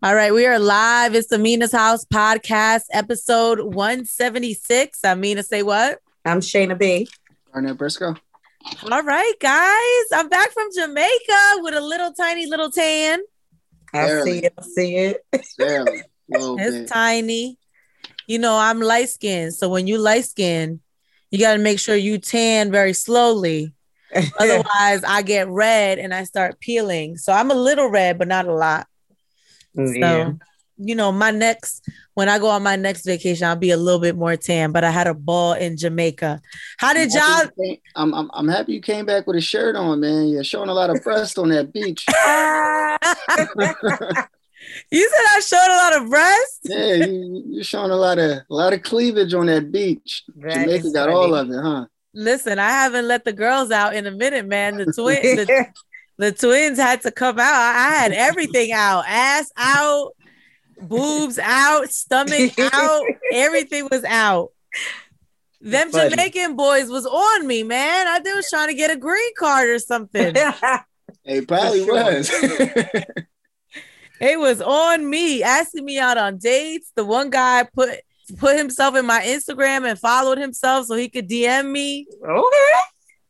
All right, we are live. It's the Mina's House podcast, episode 176. I'm Mina, say what? I'm Shayna B. Arnett Briscoe. All right, guys. I'm back from Jamaica with a little tiny little tan. I see it. I see it. Barely. It's bit. tiny. You know, I'm light skinned. So when you light skinned, you got to make sure you tan very slowly. Otherwise, I get red and I start peeling. So I'm a little red, but not a lot. So, yeah. you know, my next when I go on my next vacation, I'll be a little bit more tan. But I had a ball in Jamaica. How did I'm y'all? happy came- I'm, I'm I'm happy you came back with a shirt on, man. You're showing a lot of breast on that beach. You said I showed a lot of breast. yeah, you, you're showing a lot of a lot of cleavage on that beach. That Jamaica got funny. all of it, huh? Listen, I haven't let the girls out in a minute, man. The twin, the, the twins had to come out. I had everything out, ass out, boobs out, stomach out, everything was out. Them Funny. Jamaican boys was on me, man. I they was trying to get a green card or something. It probably was. It was on me, asking me out on dates. The one guy put put himself in my Instagram and followed himself so he could DM me. okay.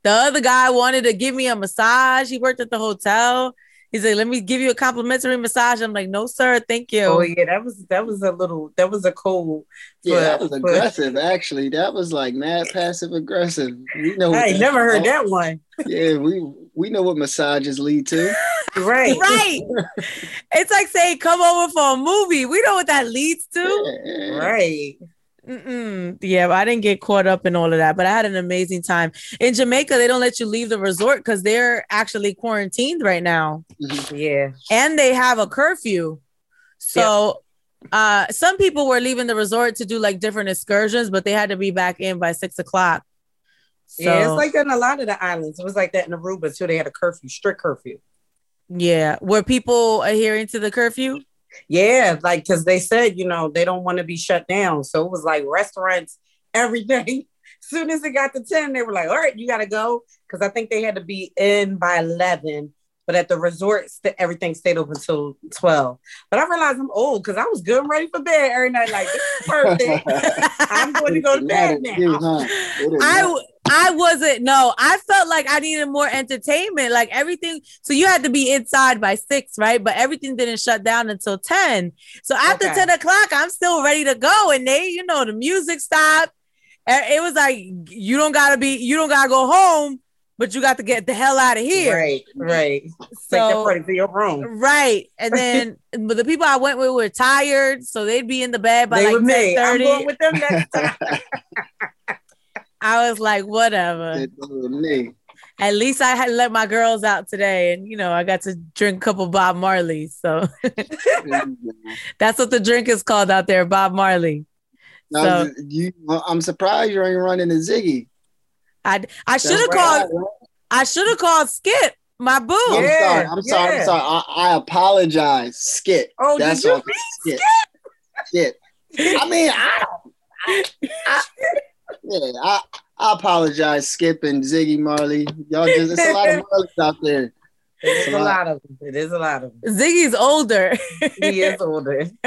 The other guy wanted to give me a massage. He worked at the hotel. He said, "Let me give you a complimentary massage." I'm like, "No, sir, thank you." Oh yeah, that was that was a little that was a cold. yeah, that was but- aggressive. Actually, that was like mad passive aggressive. We know. I ain't that- never heard that one. Yeah, we we know what massages lead to. Right. right. it's like saying, "Come over for a movie." We know what that leads to. Yeah. Right. Mm-mm. Yeah, I didn't get caught up in all of that, but I had an amazing time in Jamaica. They don't let you leave the resort because they're actually quarantined right now. Yeah. and they have a curfew. So uh some people were leaving the resort to do like different excursions, but they had to be back in by six o'clock. So yeah, it's like that in a lot of the islands. It was like that in Aruba too. They had a curfew, strict curfew. yeah, were people adhering to the curfew? Yeah, like because they said, you know, they don't want to be shut down. So it was like restaurants, everything. soon as it got to 10, they were like, all right, you gotta go. Cause I think they had to be in by 11. But at the resorts, st- everything stayed open until 12. But I realized I'm old because I was good and ready for bed every night. Like, this is perfect. I'm going to go to bed now. I I wasn't no, I felt like I needed more entertainment. Like everything, so you had to be inside by six, right? But everything didn't shut down until 10. So after Okay. 10 o'clock, I'm still ready to go. And they, you know, the music stopped. It was like you don't gotta be, you don't gotta go home, but you got to get the hell out of here. Right, right. Take that So party to your room. Right. And then but the people I went with were tired, so they'd be in the bed by they like with me. I'm going with them next time. I was like, whatever. It was me. At least I had let my girls out today, and you know, I got to drink a couple Bob Marleys. So that's what the drink is called out there, Bob Marley. Now, So- you, I'm surprised you ain't running to Ziggy. I I should have called right. I should have called Skip, my boo. I'm Yeah, sorry. I'm sorry. I'm sorry. I, I apologize. Skip. Oh, That's did you all. Skip. Skip. I mean, I don't. I, I, yeah, I, I apologize, Skip and Ziggy Marley. Y'all just it's a lot of Marleys out there. It is a lot of them. It is a lot of them. Ziggy's older. He is older.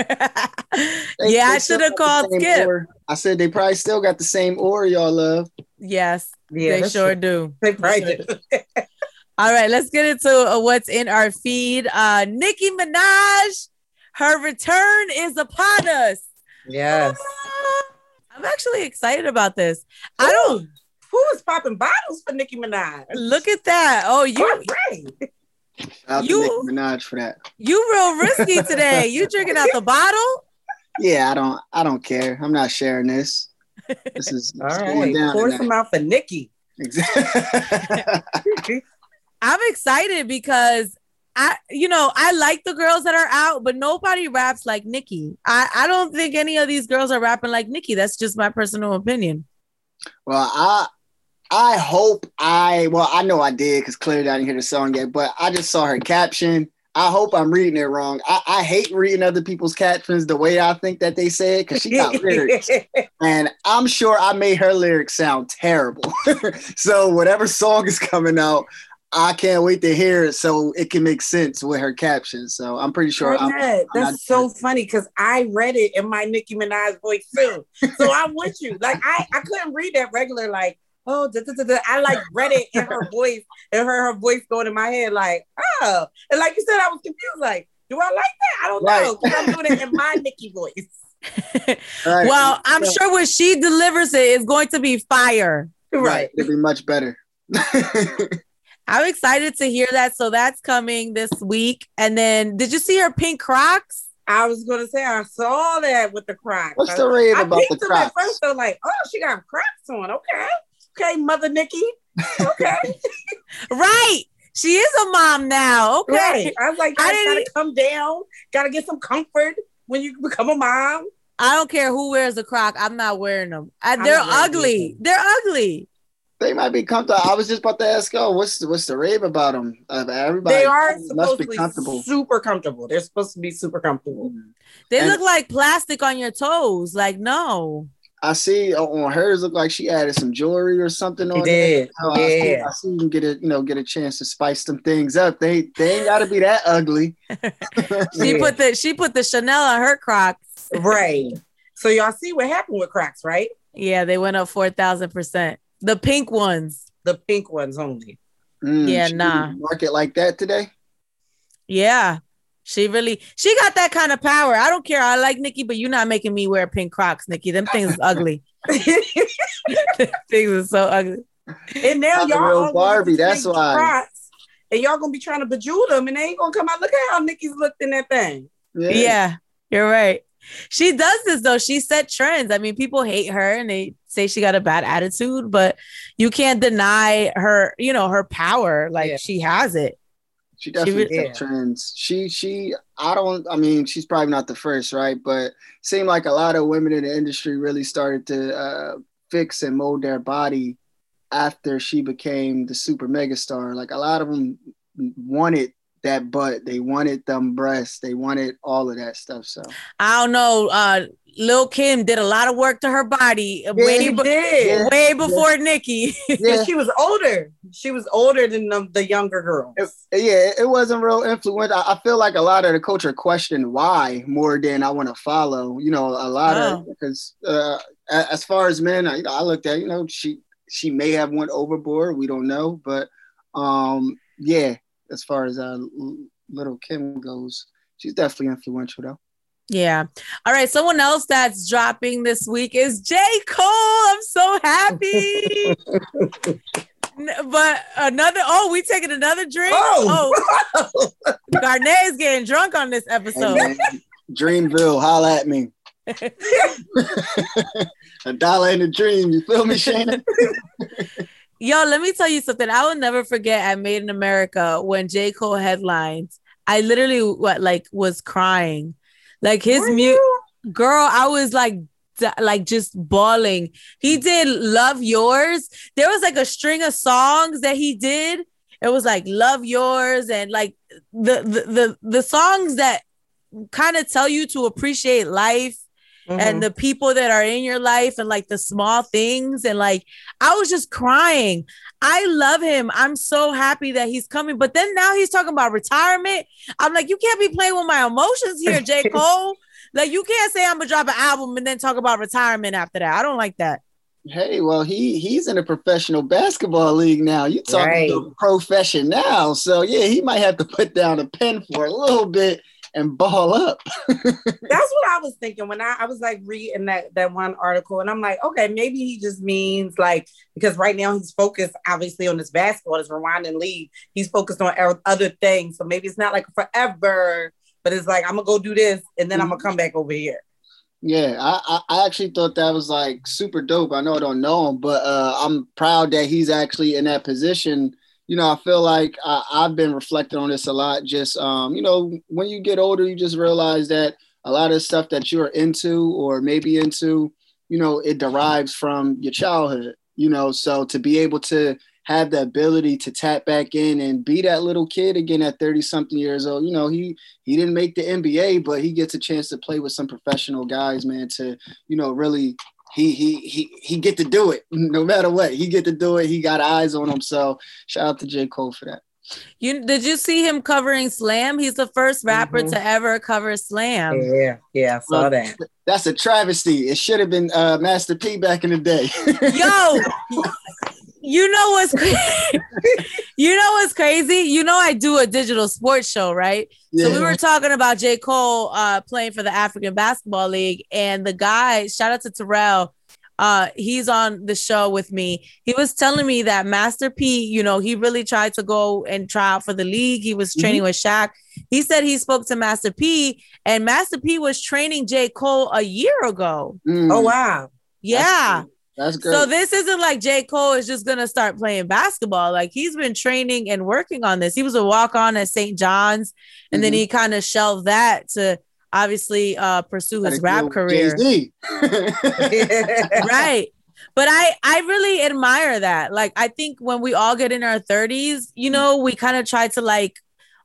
They- yeah, I they still should have called same Skip. Ore. I said they probably still got the same ore y'all love. Yes, Yeah, they sure true. do. They probably do. All right, let's get into uh, what's in our feed. Uh Nicki Minaj, her return is upon us. Yes. I'm actually excited about this. I don't Who is popping bottles for Nicki Minaj? look at that. Oh, you All right. Shout out You- to Nicki Minaj for that. you real risky today. You drinking out the bottle? Yeah, I don't I don't care. I'm not sharing this. This is All it's going down. Pour tonight. some out for Nicki. Exactly. I'm excited because I, you know, I like the girls that are out, but nobody raps like Nicki. I, I don't think any of these girls are rapping like Nicki. That's just my personal opinion. well, I I hope I well I know I did because clearly I didn't hear the song yet, but I just saw her caption. I hope I'm reading it wrong. I, I hate reading other people's captions the way I think that they say it because she got lyrics. And I'm sure I made her lyrics sound terrible. so whatever song is coming out, I can't wait to hear it so it can make sense with her caption. So I'm pretty sure. I'm, I'm That's so funny because I read it in my Nicki Minaj voice too. So I'm with you. Like I, I couldn't read that regular like oh da, da, da, I like read it in her voice and heard her voice going in my head like oh and like you said I was confused like do I like that I don't right. know because I'm doing it in my Nicki voice. right. Well, I'm yeah. sure when she delivers it, it's going to be fire. Right, it'll be much better. I'm excited to hear that. So that's coming this week. And then, did you see her pink Crocs? I was gonna say I saw that with the Crocs. What's the rate about the Crocs? At first, so like, oh, she got Crocs on. Okay, okay, Mother Nicki. Okay, right. She is a mom now. Okay, right. I was like, I gotta come down. Gotta get some comfort when you become a mom. I don't care who wears a croc. I'm not wearing them. Uh, I, they're ugly. They're ugly. They might be comfortable. I was just about to ask, oh, what's what's the rave about them? Uh, everybody they are supposed to be comfortable. super comfortable. They're supposed to be super comfortable. They and look like plastic on your toes. Like no. I see on hers look like she added some jewelry or something on did. Oh, yeah. I see, I see you get a you know get a chance to spice some things up. They they ain't gotta be that ugly. she yeah. put the she put the Chanel on her Crocs. right. So y'all see what happened with Crocs, right? Yeah, they went up four thousand percent. The pink ones. The pink ones only. Mm, yeah, nah. Market like that today. Yeah, she really she got that kind of power. I don't care. I like Nicki, but you're not making me wear pink Crocs, Nicki. Them things is ugly. things are so ugly. And now y'all real Barbie. That's why. Crocs, and y'all gonna be trying to bejewel them, and they ain't gonna come out. Look at how Nicki's looked in that thing. Yeah, yeah you're right. She does this though. She set trends. I mean, people hate her and they say she got a bad attitude, but you can't deny her, you know, her power. Like yeah. she has it. She definitely she, yeah. trends. She she I don't I mean she's probably not the first, right? But seemed like a lot of women in the industry really started to uh, fix and mold their body after she became the super megastar. Like a lot of them wanted that butt. They wanted them breasts. They wanted all of that stuff. So I don't know. Uh Lil Kim did a lot of work to her body yeah, way, be- way before yeah. Nicki. yeah, she was older. She was older than the, the younger girls. It, yeah, it wasn't real influential. I, I, feel like a lot of the culture questioned why more than I want to follow. You know, a lot oh. of because uh, as far as men, I, you know, I looked at you know she she may have went overboard. We don't know, but um, yeah, as far as uh, Lil Kim goes. She's definitely influential though. Yeah. All right. Someone else that's dropping this week is J. Cole. I'm so happy. but another oh, we taking another drink. Oh, oh. Garnet's getting drunk on this episode. Hey, Dreamville, holla at me. a dollar in a dream. You feel me, Shana? Yo, let me tell you something. I will never forget at Made in America when J. Cole headlines. I literally what like was crying. Like his mute girl, I was like like just bawling. He did Love Yours. There was like a string of songs that he did. It was like Love Yours and like the the the, the songs that kind of tell you to appreciate life mm-hmm. and the people that are in your life and like the small things. And like, I was just crying. I love him. I'm so happy that he's coming. But then now he's talking about retirement. I'm like, you can't be playing with my emotions here, J. Cole. like, you can't say I'm gonna drop an album and then talk about retirement after that. I don't like that. Hey, well, he he's in a professional basketball league now. You talking right. to profession now, so yeah, he might have to put down a pen for a little bit and ball up. That's what I was thinking when I, I was like reading that that one article, and I'm like, okay, maybe he just means like because right now he's focused obviously on this basketball, this Rwanda league. He's focused on other things, so maybe it's not like forever, but it's like I'm gonna go do this, and then mm-hmm. I'm gonna come back over here. Yeah, I, I actually thought that was like super dope. I know I don't know him, but uh, I'm proud that he's actually in that position you know, I feel like I, have been reflecting on this a lot. Just, um, you know, when you get older, you just realize that a lot of stuff that you're into or maybe into, you know, it derives from your childhood, you know. So to be able to have the ability to tap back in and be that little kid again at 30 something years old, you know, he he didn't make the NBA, but he gets a chance to play with some professional guys, man, to, you know, really he he he he get to do it no matter what. He get to do it. He got eyes on him. So shout out to J. Cole for that. You did you see him covering Slam? He's the first rapper Mhm. to ever cover Slam. Yeah, yeah, I saw that. That's a travesty. It should have been uh, Master P back in the day. Yo, you know what's crazy? you know what's crazy? You know I do a digital sports show, right? yeah. So we were talking about J. Cole uh, playing for the African Basketball League, and the guy, shout out to Terrell, uh, he's on the show with me. He was telling me that Master P, you know, he really tried to go and try out for the league. He was training with Shaq. He said he spoke to Master P, and Master P was training J. Cole a year ago. Mm, Oh wow. Yeah. That's good. So this isn't like J. Cole is just gonna start playing basketball. Like he's been training and working on this. He was a walk-on at St. John's, and then Mhm. he kind of shelved that to obviously uh pursue his rap career. Right. But I I really admire that. Like I think when we all get in our 30s, you know, we kind of try to like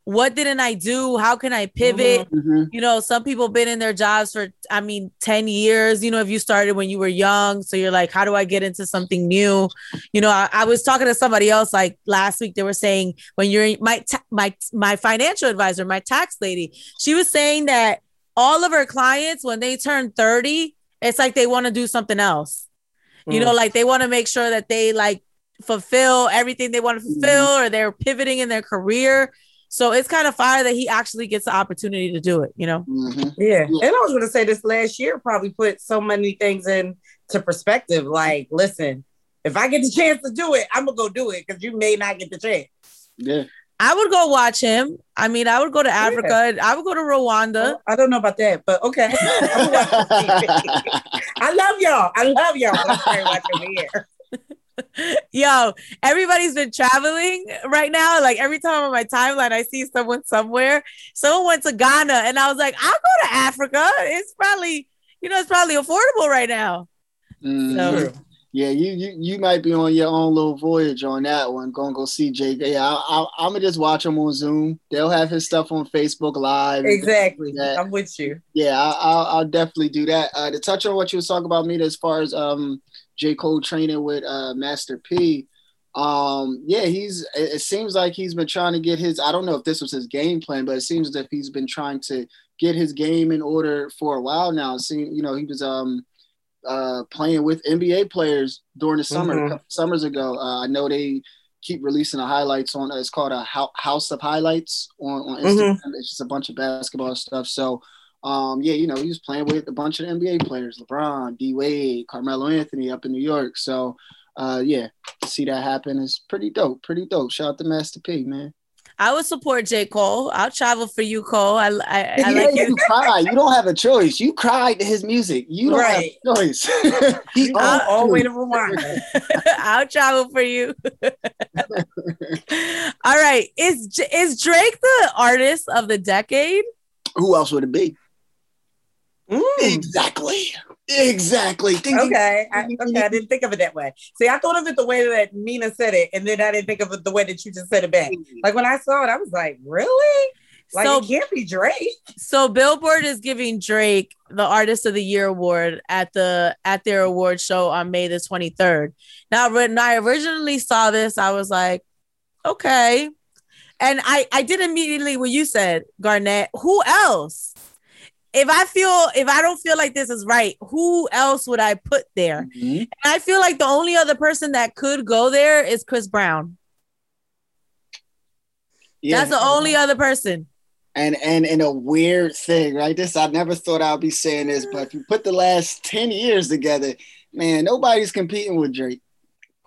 what didn't I do? How can I pivot? Mhm. you know, some people been in their jobs for, I mean, 10 years, you know, if you started when you were young. So you're like, how do I get into something new? You know, I, I was talking to somebody else like last week, they were saying when you're my, ta- my, my financial advisor, my tax lady, she was saying that all of her clients, when they turn 30, it's like they want to do something else. You know, mm. like they want to make sure that they like fulfill everything they want to mm-hmm. fulfill or they're pivoting in their career. So it's kind of fire that he actually gets the opportunity to do it, you know? Mhm. Yeah. And I was gonna say this last year probably put so many things into perspective. Like, listen, if I get the chance to do it, I'm gonna go do it because you may not get the chance. Yeah. I would go watch him. I mean, I would go to Africa. I would go to Rwanda. I don't know about that, but okay. I'm gonna. I love y'all. I love y'all. I'm sorry watching me here. Yo, everybody's been traveling right now. Like every time on my timeline, I see someone somewhere. Someone went to Ghana, and I was like, I'll go to Africa. It's probably, you know, it's probably affordable right now. Mhm. So- True. Yeah, you, you you might be on your own little voyage on that one. Gonna go see Jay. Yeah, I, I, I'm gonna just watch him on Zoom. They'll have his stuff on Facebook Live. Exactly. Yeah. I'm with you. Yeah, I, I'll, I'll definitely do that. Uh, to touch on what you was talking about, me as far as um J Cole training with uh Master P. Um, yeah, he's. It, it seems like he's been trying to get his. I don't know if this was his game plan, but it seems as if he's been trying to get his game in order for a while now. See, you know, he was um uh playing with NBA players during the summer, Mhm. a couple summers ago. Uh, I know they keep releasing the highlights on. It's called a House of Highlights on on Instagram. It's just a bunch of basketball stuff. So. Um, yeah, you know, he was playing with a bunch of NBA players, LeBron, D Wade, Carmelo Anthony up in New York. So uh yeah, to see that happen is pretty dope. Pretty dope. Shout out to Master P, man. I would support J. Cole. I'll travel for you, Cole. I, I, I like you you. cry. You don't have a choice. You cried to his music. You don't Right. have a choice. he All, owns all the you. way to Rwanda. I'll travel for you. All right. Is is Drake the artist of the decade? Who else would it be? Mm. Exactly. Exactly. Ding, ding. Okay. I, okay. I didn't think of it that way. See, I thought of it the way that Mina said it, and then I didn't think of it the way that you just said it back. Like when I saw it, I was like, really? Like so it can't be Drake. so Billboard is giving Drake the Artist of the Year award at the at their award show on May the 23rd. Now when I originally saw this, I was like, okay. And I I did immediately when you said Garnett, who else? If I feel if I don't feel like this is right, who else would I put there? Mhm. And I feel like the only other person that could go there is Chris Brown. Yeah. That's the only other person. and and and a weird thing, right? This I never thought I'd be saying this, but if you put the last 10 years together, man, nobody's competing with Drake.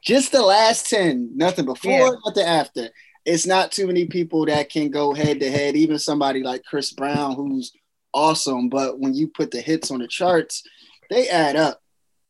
Just the last 10, nothing before, Yeah. nothing after. It's not too many people that can go head to head, even somebody like Chris Brown, who's awesome. But when you put the hits on the charts, they add up.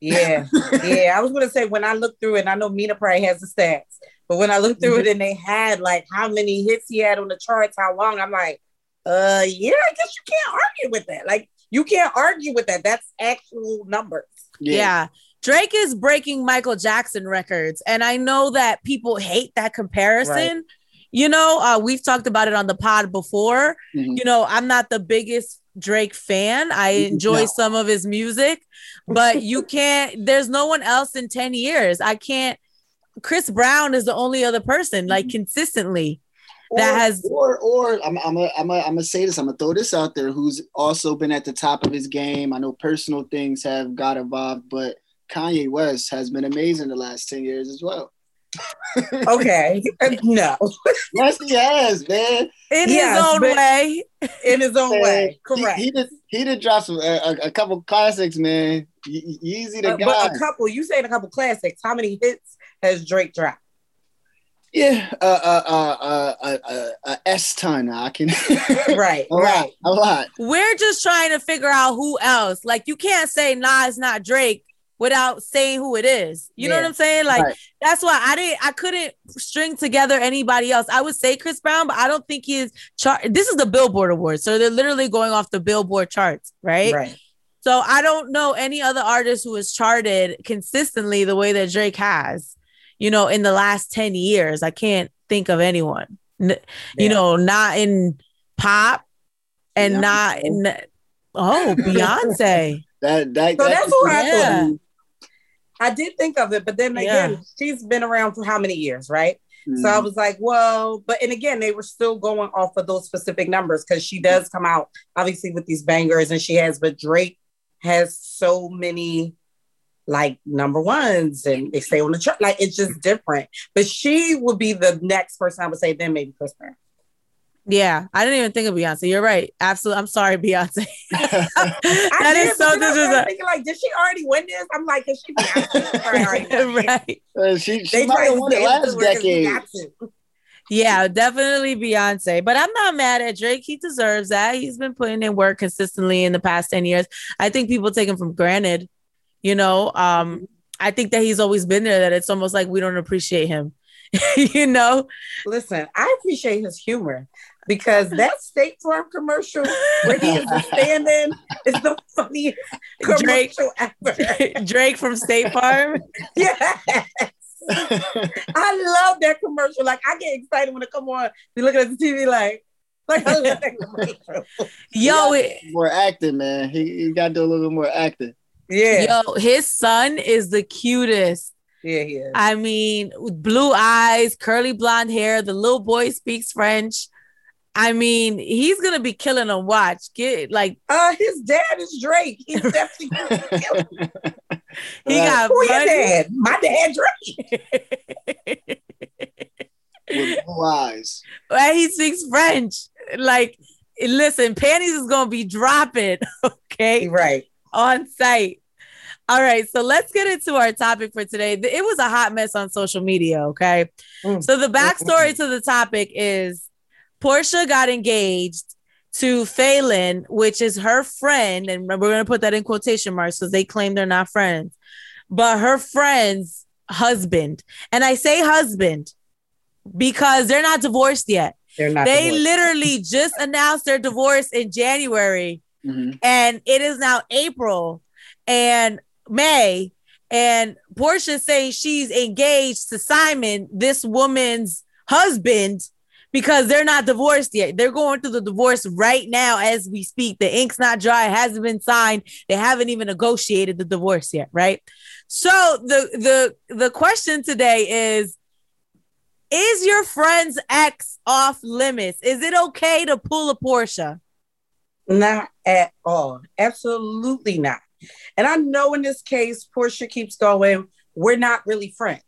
Yeah, yeah. I was gonna say when I looked through it, and I know Mina probably has the stats, but when I looked through it and they had like how many hits he had on the charts, how long, I'm like, uh, yeah. I guess you can't argue with that. Like you can't argue with that. That's actual numbers. Yeah. Drake is breaking Michael Jackson records. And I know that people hate that comparison. Right. You know, uh, we've talked about it on the pod before. Mhm. You know, I'm not the biggest Drake fan. I enjoy No. some of his music, but you can't, there's no one else in 10 years. I can't. Chris Brown is the only other person, like consistently. that has or or I'm I'm a, I'm a, I'm gonna say this. I'm gonna throw this out there. Who's also been at the top of his game. I know personal things have got involved, but Kanye West has been amazing the last ten years as well. Okay, no. yes, he has, man. In Yes, his own way. In his own Man, way, he- correct. He, did he did drop some a, a, a couple classics, man. Easy to the Uh, but a couple, you saying a couple classics. How many hits has Drake dropped? yeah, uh, uh, uh, uh, uh, uh, uh, S ton. I can. Right, a lot, right. a lot. We're just trying to figure out who else. Like you can't say nah, it's not Drake without saying who it is. You know what I'm saying? Like Right. that's why I didn't I couldn't string together anybody else. I would say Chris Brown, but I don't think he is chart. This is the Billboard Awards, so they're literally going off the Billboard charts, right? Right. So I don't know any other artist who has charted consistently the way that Drake has, you know, in the last 10 years. I can't think of anyone, N- you know, not in pop and Beyonce. not in, oh, Beyonce. That that. So that that's what I Yeah. thought. I did think of it, but then again, Yeah. she's been around for how many years, right? Mhm. So I was like, well, but and again, they were still going off of those specific numbers because she does come out obviously with these bangers and she has, but Drake has so many like number ones and they stay on the chart. Like it's just different. But she would be the next person I would say, then maybe Chris Brown. Yeah, I didn't even think of Beyonce. You're right. Absolutely. I'm sorry, Beyonce. I that did, is so then I started disrespectful. thinking like, did she already win this? I'm like, is she Beyonce? Sorry, already won it. right. Uh, she she They might have won it last to her 'cause we decade. Yeah, definitely Beyonce. But I'm not mad at Drake. He deserves that. He's been putting in work consistently in the past 10 years. I think people take him for granted. You know, um, I think that he's always been there, that it's almost like we don't appreciate him. you know? Listen, I appreciate his humor because that State Farm commercial where he is standing is the funniest Drake. commercial ever. Drake from State Farm. yes. I love that commercial. Like I get excited when it come on. Be looking at the TV like, like I love that commercial. Yo, it- more acting, man. He, he got to do a little bit more acting. Yeah, yo, his son is the cutest. Yeah, he is. I mean, with blue eyes, curly blonde hair. The little boy speaks French. I mean, he's gonna be killing them. Watch, get like Uh, his dad is Drake. He's definitely he Right. got who your money. dad? My dad Drake. with blue eyes. Right, he speaks French. Like, listen, panties is gonna be dropping, okay, Right. on site. All right, so let's get into our topic for today. It was a hot mess on social media, okay? Mm. So the backstory to the topic is Porsha got engaged to Falynn, which is her friend, and we're gonna put that in quotation marks because they claim they're not friends, but her friend's husband. And I say husband because they're not divorced yet. They're not. They divorced. literally just announced their divorce in January, Mhm. and it is now April and May. And Porsha saying she's engaged to Simon, this woman's husband, because they're not divorced yet. They're going through the divorce right now as we speak. The ink's not dry, it hasn't been signed. They haven't even negotiated the divorce yet, right? So the the the question today is is your friend's ex off limits? Is it okay to pull a Porsha? Not at all. Absolutely not. And I know in this case, Porsha keeps going, we're not really friends.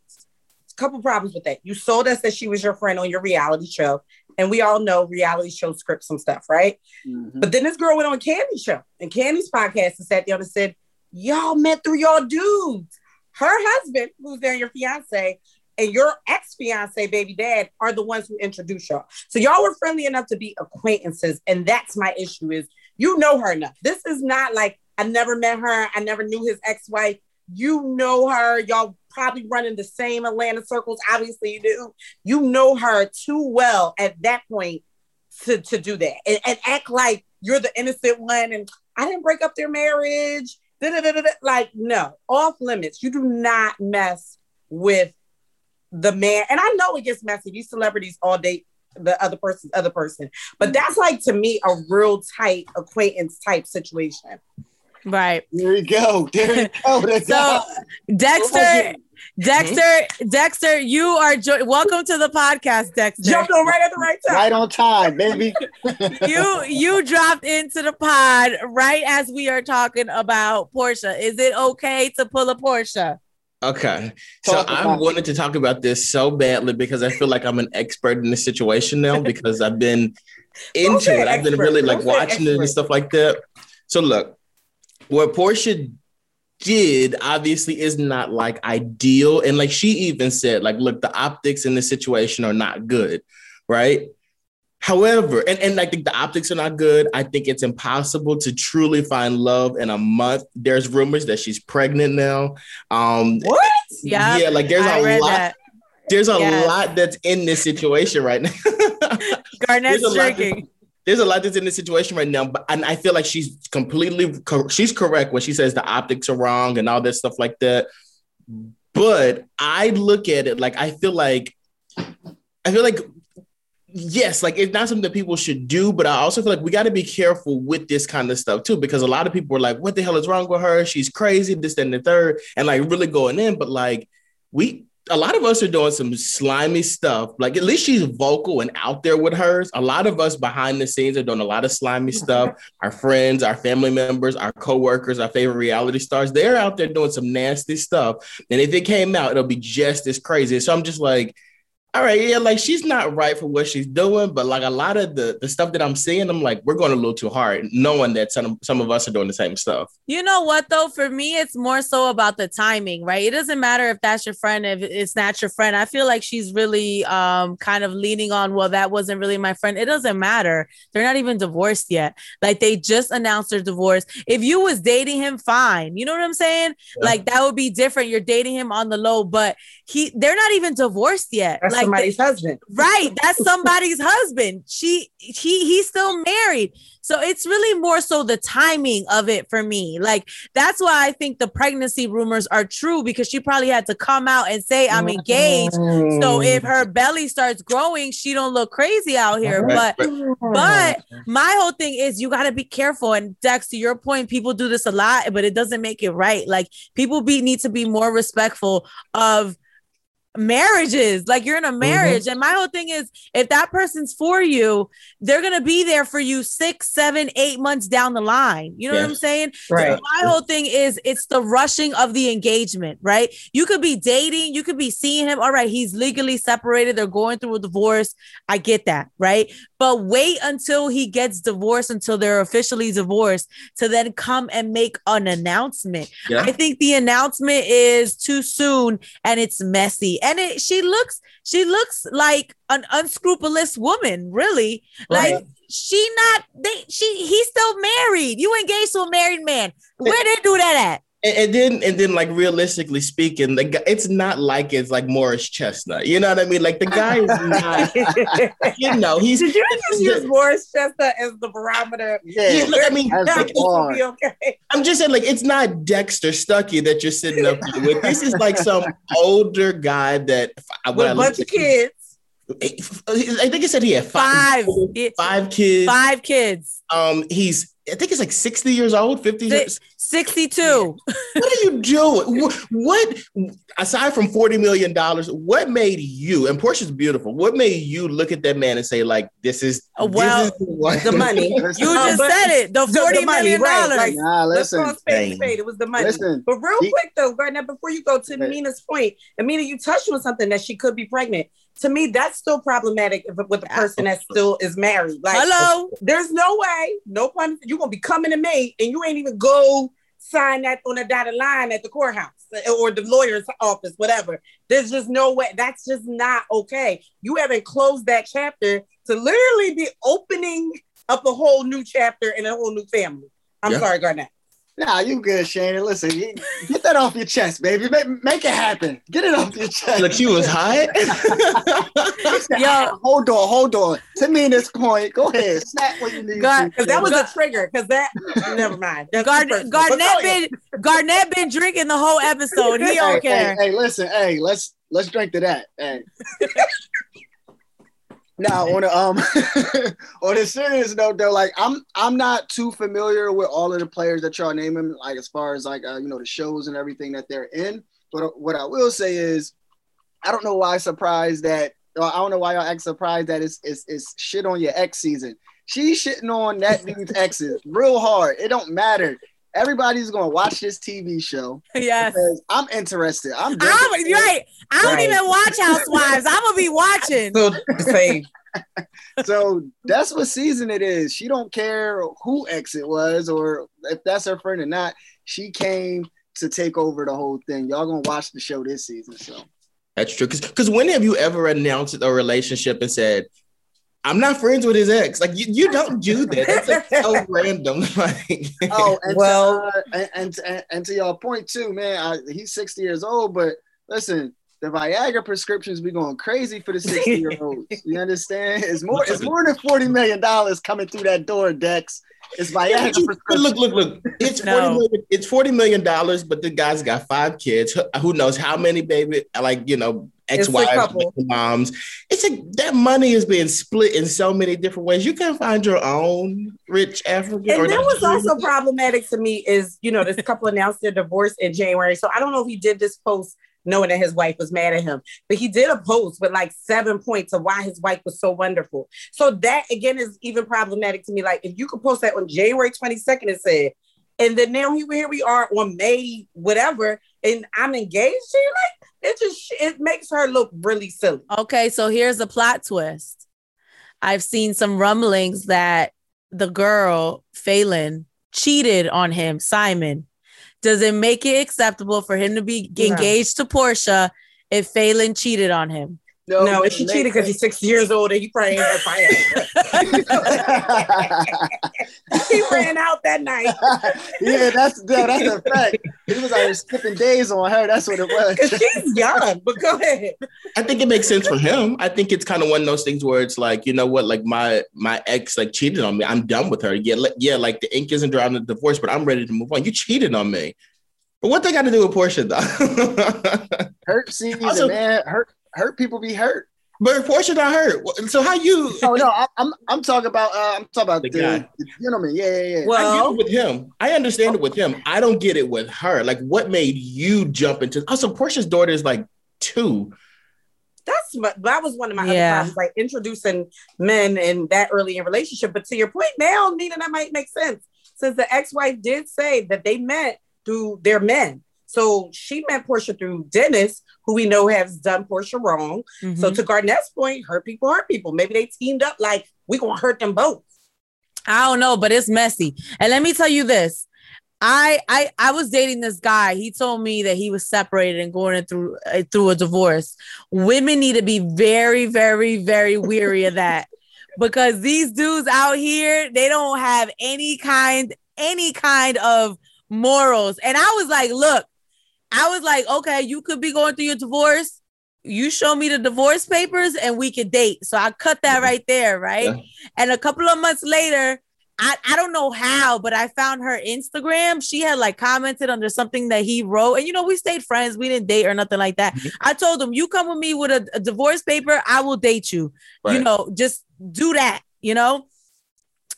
A couple problems with that. You sold us that she was your friend on your reality show. And we all know reality show script some stuff, right? Mhm. But then this girl went on Kandi's show and Kandi's podcast and sat down and said, Y'all met through y'all dudes. Her husband, who's there, your fiance, and your ex-fiance baby dad are the ones who introduced y'all. So y'all were friendly enough to be acquaintances. And that's my issue is you know her enough. This is not like I never met her, I never knew his ex-wife. You know her, y'all probably run in the same Atlanta circles. Obviously, you do. You know her too well at that point to, to do that and, and act like you're the innocent one and I didn't break up their marriage. Da-da-da-da-da. Like, no, off limits. You do not mess with the man. And I know it gets messy. These celebrities all date the other person's other person. But mm. that's like to me a real tight acquaintance type situation. Right. There you go. There you go. That's So Dexter, oh, Dexter, Dexter, you are jo- welcome to the podcast, Dexter. Jumped on right at the right time. Right on time, baby. you you dropped into the pod right as we are talking about Porsha. Is it okay to pull a Porsha? Okay. So I wanted to talk about this so badly because I feel like I'm an expert in this situation now because I've been into say it. I've been expert. really like Don't say watching it and stuff like that. So look, what Porsha did obviously is not like ideal. And like she even said, like, look, the optics in this situation are not good, right? However, and, and I think the optics are not good. I think it's impossible to truly find love in a month. There's rumors that she's pregnant now. Um, What? Yeah, yeah, like there's I a lot. that. There's a Yes. lot that's in this situation right now. Garnett's There's a lot that- drinking. There's a lot that's in this situation right now, but and I feel like she's completely she's correct when she says the optics are wrong and all that stuff like that. But I look at it like I feel like I feel like yes, like it's not something that people should do, but I also feel like we got to be careful with this kind of stuff too, because a lot of people are like, "What the hell is wrong with her? She's crazy." This, and the third, and like really going in. But like we, a lot of us are doing some slimy stuff. Like at least she's vocal and out there with hers. A lot of us behind the scenes are doing a lot of slimy stuff. Our friends, our family members, our coworkers, our favorite reality stars, they're out there doing some nasty stuff. And if it came out, it'll be just as crazy. So I'm just like, all right, yeah, like she's not right for what she's doing, but like a lot of the, the stuff that I'm seeing, I'm like, we're going a little too hard, knowing that some, some of us are doing the same stuff. You know what though? For me, it's more so about the timing, right? It doesn't matter if that's your friend, if it's not your friend. I feel like she's really um kind of leaning on, well, that wasn't really my friend. It doesn't matter. They're not even divorced yet. Like they just announced their divorce. If you was dating him, fine. You know what I'm saying? Yeah. Like that would be different. You're dating him on the low, but he they're not even divorced yet. That's like somebody's husband. right that's somebody's husband. She he he's still married. So it's really more so the timing of it for me. Like that's why i think the pregnancy rumors are true because she probably had to come out and say i'm engaged. So if mm. her belly starts growing she don't look crazy out here. Right, but but my whole thing is you got to be careful. And dex to your point people do this a lot but it doesn't make it right. Like people be need to be more respectful of marriages like you're in a mm-hmm. marriage and my whole thing is if that person's for you they're gonna be there for you six seven eight months down the line you know what i'm saying Right. so my whole thing is it's the rushing of the engagement, right? You could be dating, you could be seeing him. All right, he's legally separated, they're going through a divorce. I get that, right? But wait until he gets divorced, until they're officially divorced, to then come and make an announcement. Yeah. I think the announcement is too soon and it's messy. And it she looks, she looks like an unscrupulous woman, really. Right. Like she not they she he's still married. You engaged to a married man. Where they do that at? And, and then, and then, like realistically speaking, the guy, it's not like it's like Morris Chestnut. You know what I mean? Like the guy is not. you know, he's. Did you just use Morris Chestnut as the barometer? Yeah, look, I mean, That's That the will bar. be okay. I'm just saying, like, it's not Dexter Stuckey that you're sitting up here with. This is like some older guy that With when a I bunch of kids. I think he said he had five, Five. Five kids. Five kids. Um, he's I think it's like 60 years old, 50 years. 62. What are you doing? What, what aside from 40 million dollars, what made you and Porsha's beautiful? What made you look at that man and say, like, this is Uh, well, this is the, one- The money. You Listen, Uh, just said it. The the money, million dollars. like- Nah, Let's call listen. a spade spade. It was the money. Listen. But real He- quick though, Garnett, before you go to Right. Mina's point, Amina, you touched on something that she could be pregnant. To me, that's still problematic if, with the person that still is married. Like, Hello. there's no way, no pun. You're gonna be coming to me, and you ain't even go sign that on a dotted line at the courthouse or the lawyer's office, whatever. There's just no way. That's just not okay. You haven't closed that chapter to literally be opening up a whole new chapter and a whole new family. I'm Yeah. sorry, Garnett. Nah, you good, Shannon. Listen, you- get that off your chest, baby. Make, make it happen. Get it off your chest. Look, she was hot. Yo. hold on, hold on. To me, this point, go ahead. Snap what you need. God. Because that was Gar- a trigger. Because that, never mind. That's Gard- Garnett been Garnett been drinking the whole episode. He Hey, don't hey, care. Hey, listen, hey, let's let's drink to that. Hey. Now on a um on a serious note though, like I'm I'm not too familiar with all of the players that y'all naming, like as far as like uh, you know the shows and everything that they're in. But what I will say is, I don't know why surprised that. I don't know why y'all act surprised that it's, it's, it's shit on your ex season. She's shitting on that dude's exes real hard. It don't matter. Everybody's gonna watch this TV show. Yes. I'm interested. I'm, I'm right. I don't Right. even watch Housewives. I'm gonna be watching. So same. so that's what season it is. She don't care who ex it was or if that's her friend or not. She came to take over the whole thing. Y'all gonna watch the show this season. So That's true. Because when have you ever announced a relationship and said, I'm not friends with his ex? Like you, you don't do that. That's like so random. Like oh, and Well- to, uh, and, and, and and to your point too, man. I, he's 60 years old, but listen, the Viagra prescriptions be going crazy for the 60 year olds. You understand? It's more. It's more than 40 million dollars coming through that door, Dex. It's Viagra But prescriptions. look, look, look. It's No. forty million. It's forty million dollars, but the guy's got five kids. Who- Who knows how many baby? Like you know, It's a ex-wives, couple. moms. It's a that money is being split in so many different ways. You can find your own rich African. And that was also problematic to me is, you know, this couple announced their divorce in January. So I don't know if he did this post knowing that his wife was mad at him, but he did a post with like seven points of why his wife was so wonderful. So that again is even problematic to me. Like if you could post that on January 22nd and said, and then now here we- here we are on May whatever, and I'm engaged to you, like it just it makes her look really silly. Okay, so here's a plot twist. I've seen some rumblings that the girl, Falynn, cheated on him, Simon. Does it make it acceptable for him to be No. engaged to Porsha if Falynn cheated on him? No, and she cheated because he's 60 years old and he probably ain't had fire. he ran out that night. yeah, that's yeah, that's a fact. He was out here skipping days on her. That's what it was. Because was. she's young, but go ahead. I think it makes sense for him. I think it's kind of one of those things where it's like, you know what, like my my ex like cheated on me. I'm done with her. Yeah, like, yeah, like the ink isn't dry on the divorce, but I'm ready to move on. You cheated on me. But what they got to do with Porsha though? Hurt season, Also- man. Hurt hurt people be hurt. but Porsha not hurt. So how you? Oh no, I- I'm I'm talking about uh, I'm talking about The the, guy. the gentleman. Yeah, yeah, yeah. I Well, get it with him. I understand it with him. I don't get it with her. Like, what made you jump into? Also, Porsha's daughter is like two. that's my, that was one of my Yeah. other problems, like introducing men in that early in relationship. But to your point now, Nina, that might make sense since the ex-wife did say that they met through their men. So she met Porsha through Dennis, who we know has done Porsha wrong. So Mhm. to Garnett's point, hurt people hurt people. Maybe they teamed up like we gonna hurt them both. I don't know, but it's messy. And let me tell you this. I I I was dating this guy. He told me that he was separated and going through uh, through a divorce. Women need to be very very very weary of that because these dudes out here, they don't have any kind any kind of morals. And I was like, look, I was like, okay, you could be going through your divorce. You show me the divorce papers and we could date. So I cut that Mhm. right there, right? Yeah. And a couple of months later, I, I don't know how, but I found her Instagram. She had like commented under something that he wrote. And you know, we stayed friends. We didn't date or nothing like that. Mhm. I told him, you come with me with a, a divorce paper, I will date you. You know, just do that, you know?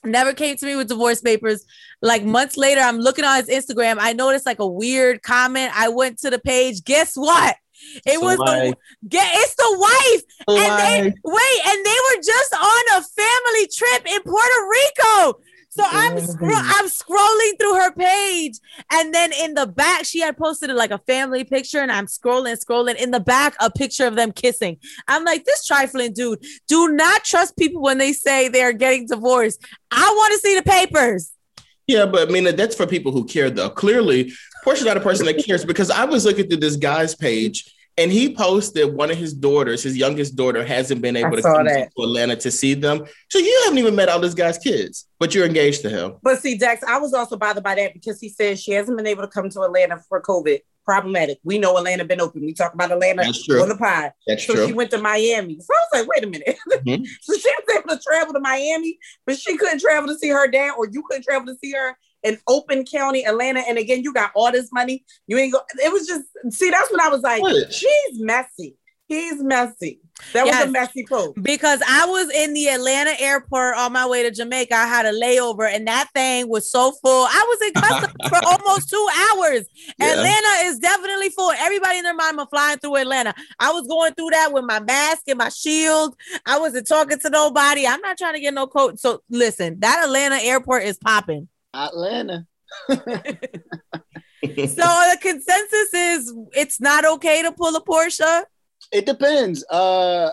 Never came to me with divorce papers. Like months later, I'm looking on his Instagram. I noticed like a weird comment. I went to the page. Guess what? It was the, get it's the wife and they wait, and they were just on a family trip in Puerto Rico. So I'm scro- I'm scrolling through her page, and then in the back, she had posted like a family picture, and I'm scrolling, scrolling. In the back, a picture of them kissing. I'm like, this trifling dude. Do not trust people when they say they are getting divorced. I want to see the papers. Yeah, but I mean that's for people who care though. Clearly, Porsha's not a person that cares because I was looking through this guy's page and he posted one of his daughters, his youngest daughter, hasn't been able I to come that. to Atlanta to see them. So you haven't even met all this guy's kids, but you're engaged to him. But see, Dex, I was also bothered by that because he said she hasn't been able to come to Atlanta for COVID. Problematic. We know Atlanta been open. We talk about Atlanta on the pod. That's So true. she went to Miami. So I was like, wait a minute. Mhm. so she was able to travel to Miami, but she couldn't travel to see her dad, or you couldn't travel to see her in Open County, Atlanta. And again, you got all this money. You ain't go. It was just see. That's when I was like, she's messy. He's messy. That Yes. was a messy post. because I was in the Atlanta airport on my way to Jamaica. I had a layover, and that thing was so full. I was in customs for almost two hours. Yeah. Atlanta is definitely full. Everybody in their mind was flying through Atlanta. I was going through that with my mask and my shield. I wasn't talking to nobody. I'm not trying to get no coat. So listen, that Atlanta airport is popping. Atlanta. So the consensus is it's not okay to pull a Porsha. It depends. Uh,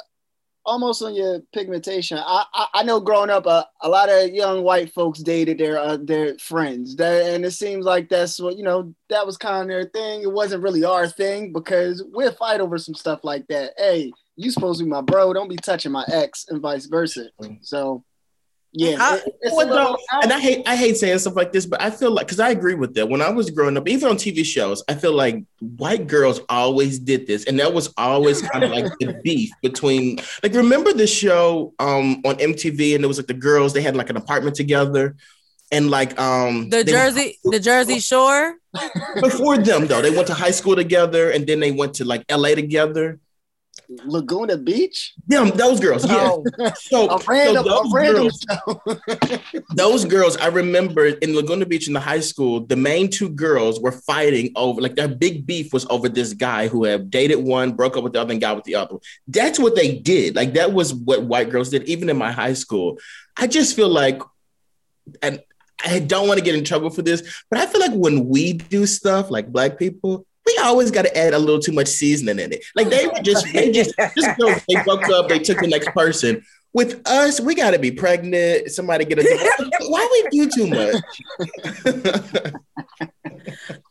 almost on your pigmentation. I I, I know growing up, uh, a lot of young white folks dated their uh, their friends, that, and it seems like that's what you know. That was kind of their thing. It wasn't really our thing because we'll fight over some stuff like that. Hey, you supposed to be my bro. Don't be touching my ex, and vice versa. So, yeah, I- it- it's a Well, little- no, and I hate I hate saying stuff like this, but I feel like because I agree with that. When I was growing up, even on TV shows, I feel like white girls always did this, and that was always kind of like the beef between. Like, remember the show um on MTV, and it was like the girls they had like an apartment together, and like um The they- Jersey, the Jersey Shore. before them though they went to high school together, and then they went to like LA together. Laguna Beach. Them those girls, yeah. Oh, So, A so random, a those random girls- those girls I remember in Laguna Beach in the high school, the main two girls were fighting over like their big beef was over this guy who had dated one, broke up with the other, and got with the other. That's what they did. Like that was what white girls did, even in my high school. I just feel like, and I don't want to get in trouble for this, but I feel like when we do stuff like black people, we always got to add a little too much seasoning in it. Like they were just, they just, just girls, they broke up, they took the next person. With us, we got to be pregnant. Somebody get a. Why we do too much?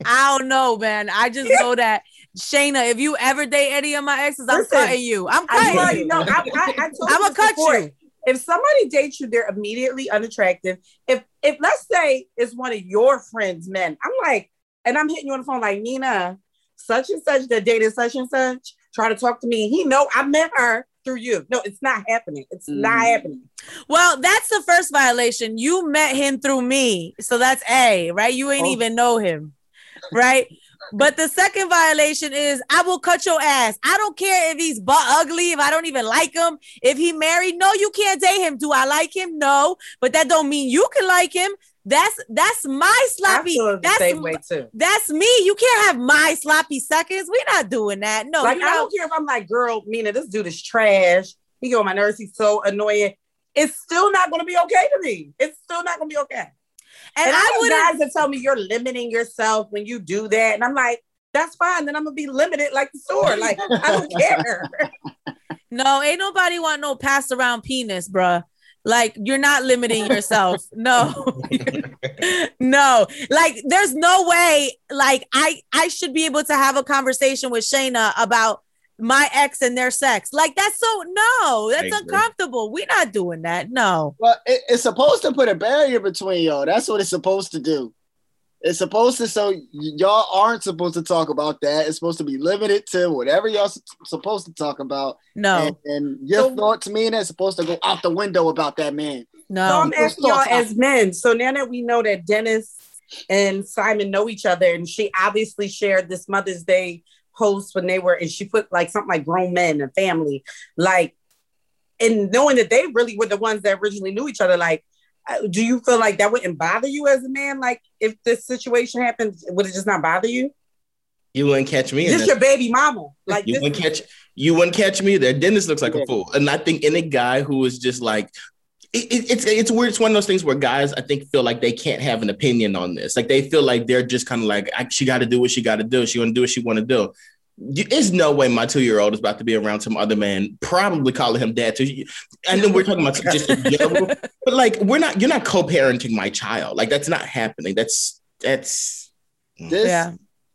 I don't know, man. I just know that Shayna, if you ever date any of my exes, I'm cutting you. I'm I cutting already you. know. I, I, I told I'ma cut before. you. If somebody dates you, they're immediately unattractive. If if let's say it's one of your friends' men, I'm like, and I'm hitting you on the phone like Nina, such and such that dated such and such, try to talk to me. He know I met her through you. No, it's not happening. It's not Mm. happening. Well, that's the first violation. You met him through me. So that's A, right? You ain't Oh. even know him, right? But the second violation is I will cut your ass. I don't care if he's butt ugly, if I don't even like him, if he married. No, you can't date him. Do I like him? No, but that don't mean you can like him. That's that's my sloppy. That's same way too. that's me. You can't have my sloppy seconds. We're not doing that. No, like I don't care if I'm like, girl, Nina, this dude is trash. He on my nerves. He's so annoying. It's still not going to be okay to me. It's still not going to be okay. and, And, I would guys that tell me you're limiting yourself when you do that, and I'm like, that's fine. Then I'm gonna be limited like the store. Like I don't care. No, ain't nobody want no passed around penis, bruh. Like you're not limiting yourself. no. no. Like there's no way like I I should be able to have a conversation with Shayna about my ex and their sex. Like that's so no, that's uncomfortable. We're not doing that. No. Well, it, it's supposed to put a barrier between y'all. That's what it's supposed to do. It's supposed to so y'all aren't supposed to talk about that. It's supposed to be limited to whatever y'all s- supposed to talk about. No. And, and your So- thoughts, me, and that's supposed to go out the window about that man. So No. I'm asking y'all as men. So now that we know that Dennis and Simon know each other, and she obviously shared this Mother's Day post when they were, and she put like something like grown men and family, like, and knowing that they really were the ones that originally knew each other, like. Uh, Do you feel like that wouldn't bother you as a man? Like, if this situation happened, would it just not bother you? You wouldn't catch me. in This your baby mama. Like, you wouldn't catch you wouldn't catch me there. Dennis looks like Yeah. a fool, and I think any guy who is just like. It, it- it's it's weird. It's one of those things where guys I think feel like they can't have an opinion on this. Like they feel like they're just kind of like I, she got to do what she got to do. She want to do what she want to do. You, there's no way my two year old is about to be around some other man, probably calling him dad. too. And then we're talking about just in general, but like we're not. You're not co-parenting my child. Like that's not happening. That's that's. Mm. This Yeah.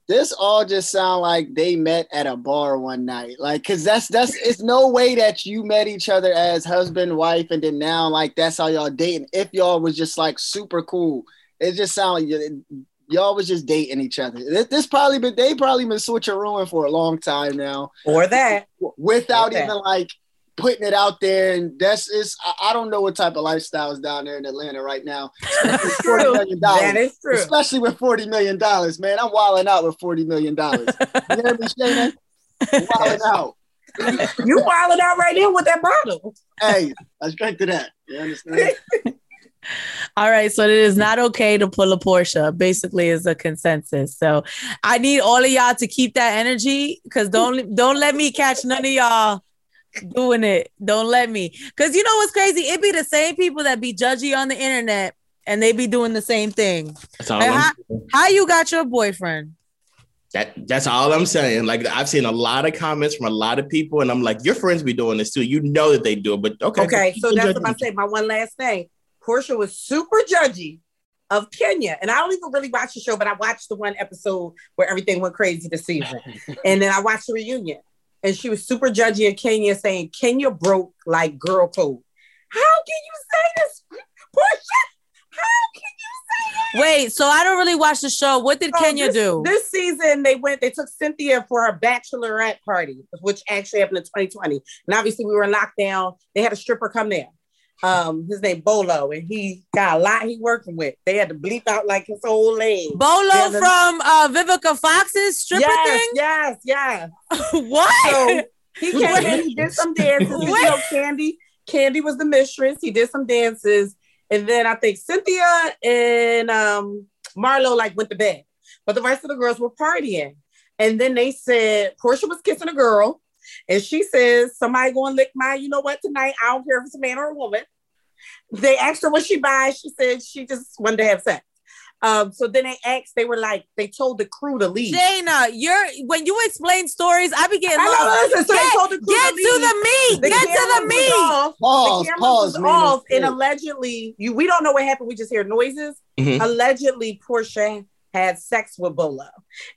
this all just sound like they met at a bar one night. Like, cause that's that's it's no way that you met each other as husband, wife, and then now like that's how y'all dating. If y'all was just like super cool, it just sound like y- y'all was just dating each other. This, this probably been they probably been switcherooing for a long time now or that. without Okay. even like putting it out there. And that's is I, I don't know what type of lifestyle is down there in Atlanta right now. It's $40 true. million. That is true. Especially with forty million dollars, man. I'm wilding out with forty million dollars. You hear me, Shayna? I'm wilding out. you wilding out right now with that bottle. Hey, I drank to that. You understand? All right, so it is not okay to pull a Porsha. Basically, is a consensus. So I need all of y'all to keep that energy because don't don't let me catch none of y'all doing it. Don't let me. Because you know what's crazy? It be the same people that be judgy on the internet and they be doing the same thing. That's all Like, how, how you got your boyfriend? That that's all I'm saying. Like I've seen a lot of comments from a lot of people, and I'm like, your friends be doing this too. You know that they do it, but okay. Okay, so that's what I say. My one last thing. Porsha was super judgy of Kenya. And I don't even really watch the show, but I watched the one episode where everything went crazy this season. and then I watched the reunion. And she was super judgy of Kenya, saying Kenya broke like girl code. How can you say this, Porsha? How can you say Wait, so I don't really watch the show. What did Oh, Kenya this, do? This season, they went, they took Cynthia for her bachelorette party, which actually happened in 2020. And obviously, we were in lockdown. They had a stripper come there. Um, his name Bolo, and he got a lot he working with. They had to bleep out like his whole name. Bolo Yeah, from uh, Vivica Fox's stripper yes, yes, yes. thing? what? So he came in, he did some dances. You know, Kandi, Kandi was the mistress. He did some dances, and then I think Cynthia and um Marlo like went to bed, but the rest of the girls were partying. And then they said Porsha was kissing a girl, and she says somebody going to lick my, you know what, tonight. I don't care if it's a man or a woman. They asked her what she buys. She said she just wanted to have sex. Um, so then they asked, they were like, they told the crew to leave. Jana, you're when you explain stories, I be getting I lost. know, listen, so they told the crew get to to leave. the meat. The Get to cameras the was meat. off. Pause, the cameras pause, was man. off, and allegedly, you we don't know what happened. We just hear noises. Mhm. Allegedly, Porsha had sex with Bolo,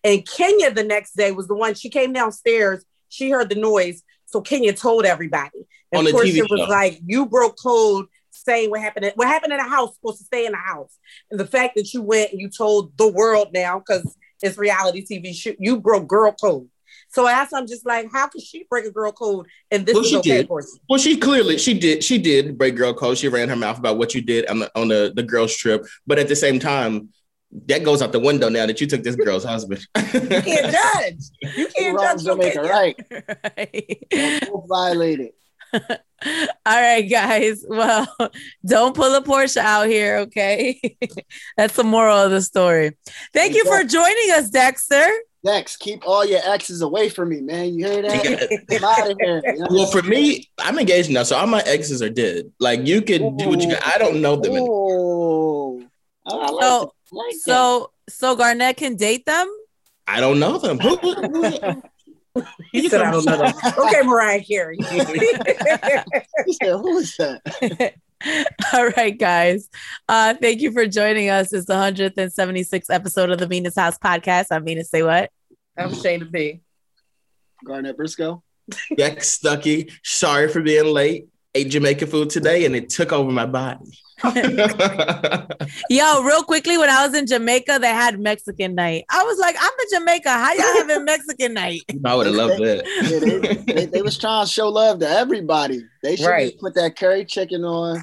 and Kenya the next day was the one. She came downstairs. She heard the noise, so Kenya told everybody. And On the Porsha TV was show. like, "You broke code." Saying what happened, what happened in the house supposed to stay in the house, and the fact that you went and you told the world now because it's reality TV, you broke girl code. So that's I'm just like, how could she break a girl code and this Well, is she okay did. Well, she clearly she did she did break girl code. She ran her mouth about what you did on the on the, the girls trip, but at the same time, that goes out the window now that you took this girl's husband. You can't judge. You can't Wrongs judge don't make it Kenya. right. Right. Both violated. All right, guys. Well, don't pull a Porsha out here, okay? That's the moral of the story. Thank you for joining us, Dexter. Dex, keep all your exes away from me, man. You hear that? I'm out of here. You know? well, for me, I'm engaged now, so all my exes are dead. Like you could do what you. Can. I don't know them. anymore. Oh, I like, So, that. I like that. so, so Garnett can date them. I don't know them. Who, who- who- He said, I don't know that. Okay, Mariah Carey. He said, who is that? All right, guys. Uh, thank you for joining us. It's the 176th episode of the Venus House podcast. I'm Venus Say What? I'm ashamed to be. Garnett Briscoe. Dex Stucky. Sorry for being late. Ate Jamaican food today, and it took over my body. Yo, real quickly, when I was in Jamaica, they had Mexican night. I was like, I'm in Jamaica. How y'all having Mexican night? I would have loved Yeah, they, they, that. they was trying to show love to everybody. They should Right. put that curry chicken on.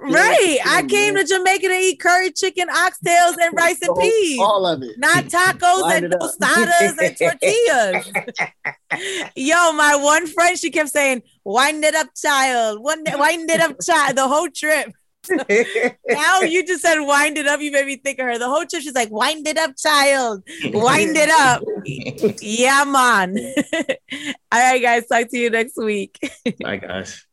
Right. I came to Jamaica to eat curry chicken, oxtails, and rice and peas. All of it. Not tacos Line and it tostadas and tortillas. Yo, my one friend, she kept saying, wind it up, child. Wind wind it up, child, the whole trip. Now you just said wind it up. You made me think of her. The whole trip, she's like, wind it up, child. Wind it up. yeah, man. All right, guys. Talk to you next week. My gosh.